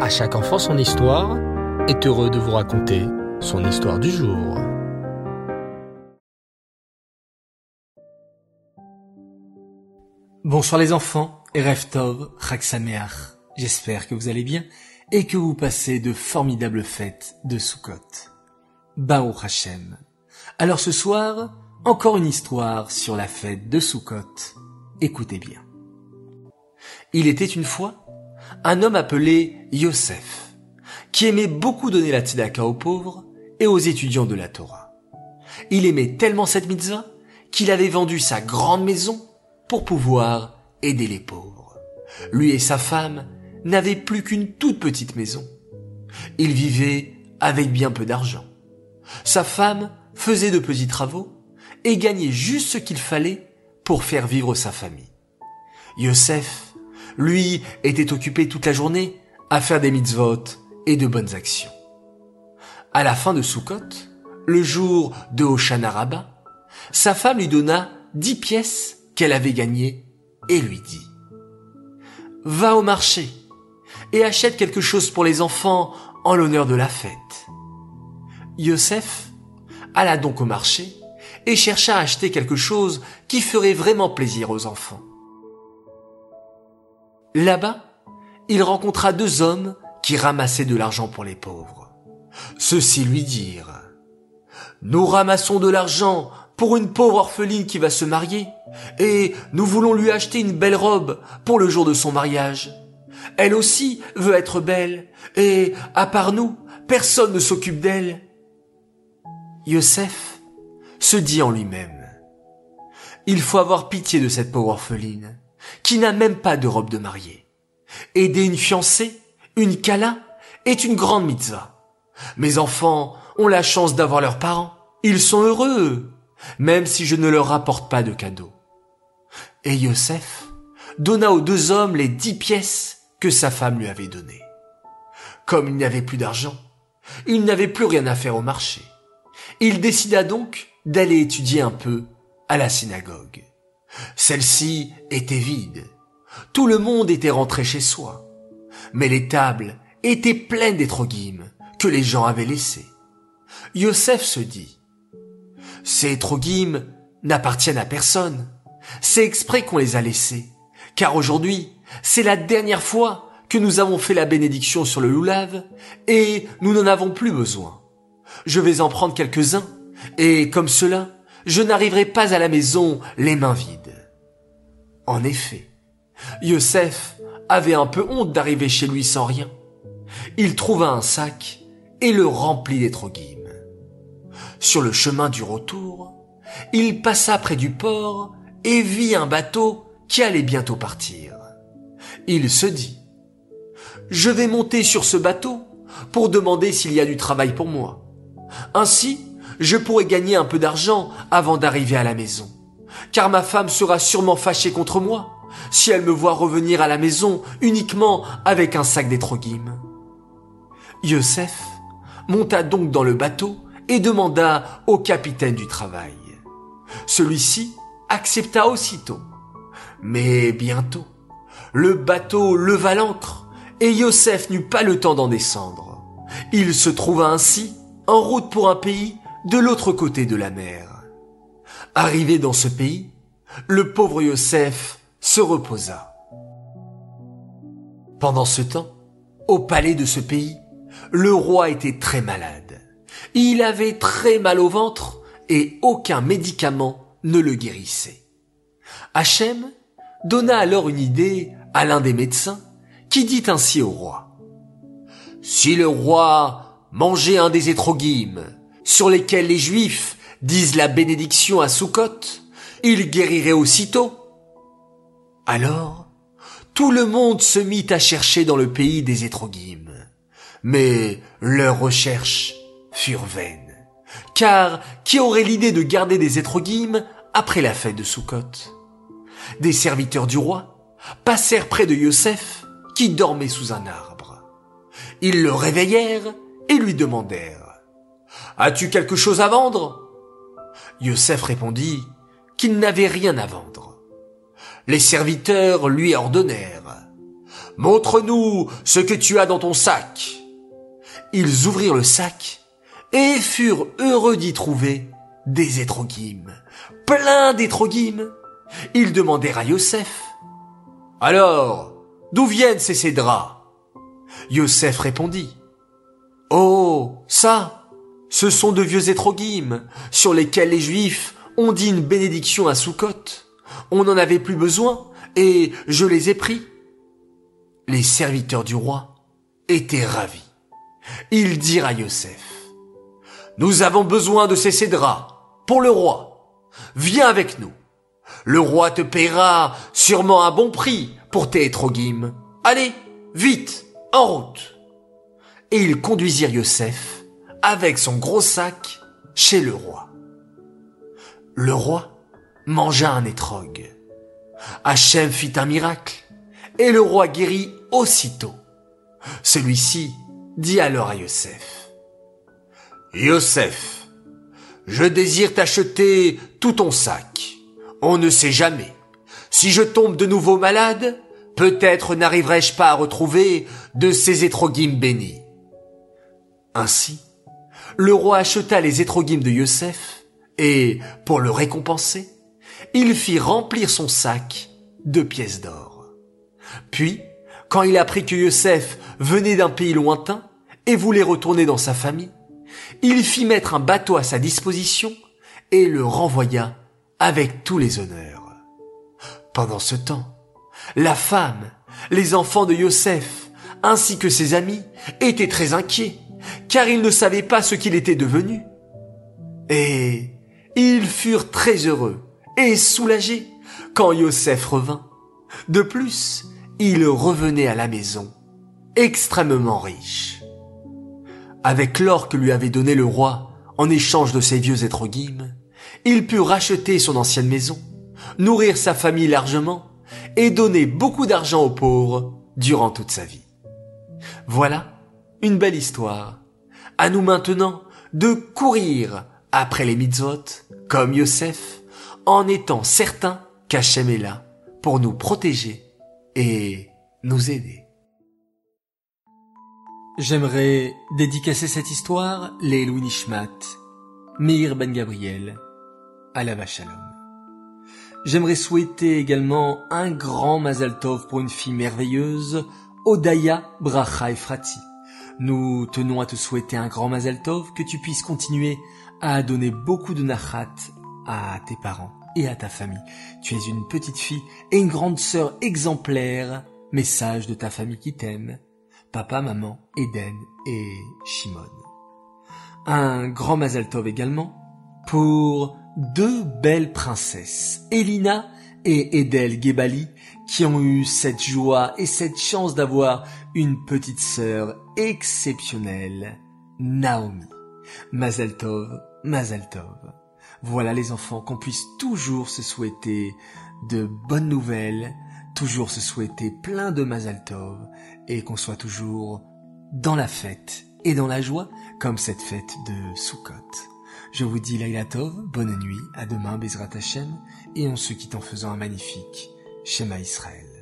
À chaque enfant son histoire est heureux de vous raconter son histoire du jour. Bonsoir les enfants Reftov Raksameach. J'espère que vous allez bien et que vous passez de formidables fêtes de Sukkot. Baruch Hashem. Alors ce soir, encore une histoire sur la fête de Sukkot. Écoutez bien. Il était une fois un homme appelé Yosef, qui aimait beaucoup donner la tzedaka aux pauvres et aux étudiants de la Torah. Il aimait tellement cette mitzvah qu'il avait vendu sa grande maison pour pouvoir aider les pauvres. Lui et sa femme n'avaient plus qu'une toute petite maison. Ils vivaient avec bien peu d'argent. Sa femme faisait de petits travaux et gagnait juste ce qu'il fallait pour faire vivre sa famille. Yosef, lui, était occupé toute la journée à faire des mitzvot et de bonnes actions. À la fin de Sukkot, le jour de Hoshana sa femme lui donna dix pièces qu'elle avait gagnées et lui dit Va au marché et achète quelque chose pour les enfants en l'honneur de la fête. Yosef alla donc au marché et chercha à acheter quelque chose qui ferait vraiment plaisir aux enfants. Là-bas, il rencontra deux hommes qui ramassaient de l'argent pour les pauvres. Ceux-ci lui dirent Nous ramassons de l'argent pour une pauvre orpheline qui va se marier, et nous voulons lui acheter une belle robe pour le jour de son mariage. Elle aussi veut être belle, et, à part nous, personne ne s'occupe d'elle. Yosef se dit en lui-même, il faut avoir pitié de cette pauvre orpheline, qui n'a même pas de robe de mariée. Aider une fiancée, une kala, est une grande mitzvah. Mes enfants ont la chance d'avoir leurs parents. Ils sont heureux, même si je ne leur rapporte pas de cadeaux. Et Yosef donna aux deux hommes les dix pièces que sa femme lui avait données. Comme il n'y avait plus d'argent, il n'avait plus rien à faire au marché. Il décida donc d'aller étudier un peu à la synagogue. Celle-ci était vide. Tout le monde était rentré chez soi. Mais les tables étaient pleines d'étroguimes que les gens avaient laissées. Yosef se dit, ces étroguimes n'appartiennent à personne. C'est exprès qu'on les a laissés. Car aujourd'hui, c'est la dernière fois que nous avons fait la bénédiction sur le loulave et nous n'en avons plus besoin. Je vais en prendre quelques-uns et comme cela, je n'arriverai pas à la maison les mains vides. En effet, Yosef avait un peu honte d'arriver chez lui sans rien. Il trouva un sac et le remplit d'étroguimes. Sur le chemin du retour, il passa près du port et vit un bateau qui allait bientôt partir. Il se dit, je vais monter sur ce bateau pour demander s'il y a du travail pour moi. Ainsi, je pourrai gagner un peu d'argent avant d'arriver à la maison. Car ma femme sera sûrement fâchée contre moi si elle me voit revenir à la maison uniquement avec un sac d'étroguimes. Yosef monta donc dans le bateau et demanda au capitaine du travail. Celui-ci accepta aussitôt. Mais bientôt, le bateau leva l'ancre et Yosef n'eut pas le temps d'en descendre. Il se trouva ainsi en route pour un pays de l'autre côté de la mer. Arrivé dans ce pays, le pauvre Yosef se reposa. Pendant ce temps, au palais de ce pays, le roi était très malade. Il avait très mal au ventre et aucun médicament ne le guérissait. Hachem donna alors une idée à l'un des médecins qui dit ainsi au roi. Si le roi mangeait un des étroguimes sur lesquels les juifs disent la bénédiction à Sukkot, il guérirait aussitôt. Alors, tout le monde se mit à chercher dans le pays des étroguimes. Mais leurs recherches furent vaines. Car qui aurait l'idée de garder des étroguimes après la fête de Sukkot Des serviteurs du roi passèrent près de Yosef qui dormait sous un arbre. Ils le réveillèrent et lui demandèrent As-tu quelque chose à vendre? Yosef répondit qu'il n'avait rien à vendre. Les serviteurs lui ordonnèrent montre-nous ce que tu as dans ton sac. Ils ouvrirent le sac et furent heureux d'y trouver des étroguimes, plein d'étroguimes. Ils demandèrent à Yosef, Alors, d'où viennent ces, ces Yosef répondit, Oh, ça, ce sont de vieux étroguimes sur lesquels les Juifs ont dit une bénédiction à Soukot. On n'en avait plus besoin et je les ai pris. Les serviteurs du roi étaient ravis. Ils dirent à Yosef, Nous avons besoin de ces cédras pour le roi. Viens avec nous. Le roi te paiera sûrement un bon prix pour tes étroguimes. Allez, vite, en route. Et ils conduisirent Yosef avec son gros sac chez le roi. Le roi mangea un étrogue. Hachem fit un miracle et le roi guérit aussitôt. Celui-ci dit alors à Yosef, Yosef, je désire t'acheter tout ton sac. On ne sait jamais. Si je tombe de nouveau malade, peut-être n'arriverai-je pas à retrouver de ces étroguimes bénis. Ainsi, le roi acheta les étroguimes de Yosef, et, pour le récompenser, il fit remplir son sac de pièces d'or. Puis, quand il apprit que Yosef venait d'un pays lointain et voulait retourner dans sa famille, il fit mettre un bateau à sa disposition et le renvoya avec tous les honneurs. Pendant ce temps, la femme, les enfants de Yosef, ainsi que ses amis, étaient très inquiets, car ils ne savaient pas ce qu'il était devenu. Et ils furent très heureux et soulagés quand Yosef revint. De plus, il revenait à la maison, extrêmement riche. Avec l'or que lui avait donné le roi en échange de ses vieux étroguimes, il put racheter son ancienne maison, nourrir sa famille largement et donner beaucoup d'argent aux pauvres durant toute sa vie. Voilà une belle histoire. À nous maintenant de courir après les mitzvot, comme Yosef, en étant certain qu'Hachem est là pour nous protéger et nous aider. J'aimerais dédicacer cette histoire, les Louis Nishmat, Meir Ben Gabriel, Alava Shalom. J'aimerais souhaiter également un grand Mazal Tov pour une fille merveilleuse, Odaya Bracha Efrati. Nous tenons à te souhaiter un grand Mazal Tov, que tu puisses continuer à donner beaucoup de nachat à tes parents et à ta famille. Tu es une petite fille et une grande sœur exemplaire. Message de ta famille qui t'aime. Papa, maman, Eden et Shimon. Un grand Mazal Tov également pour deux belles princesses, Elina et Edel Gebali, qui ont eu cette joie et cette chance d'avoir une petite sœur exceptionnelle, Naomi. Mazal Tov, Mazal Tov. Voilà les enfants, qu'on puisse toujours se souhaiter de bonnes nouvelles, toujours se souhaiter plein de Mazal Tov, et qu'on soit toujours dans la fête et dans la joie, comme cette fête de Sukkot. Je vous dis Laila Tov, bonne nuit, à demain Bezrat Hashem, et on se quitte en faisant un magnifique Shema Israël.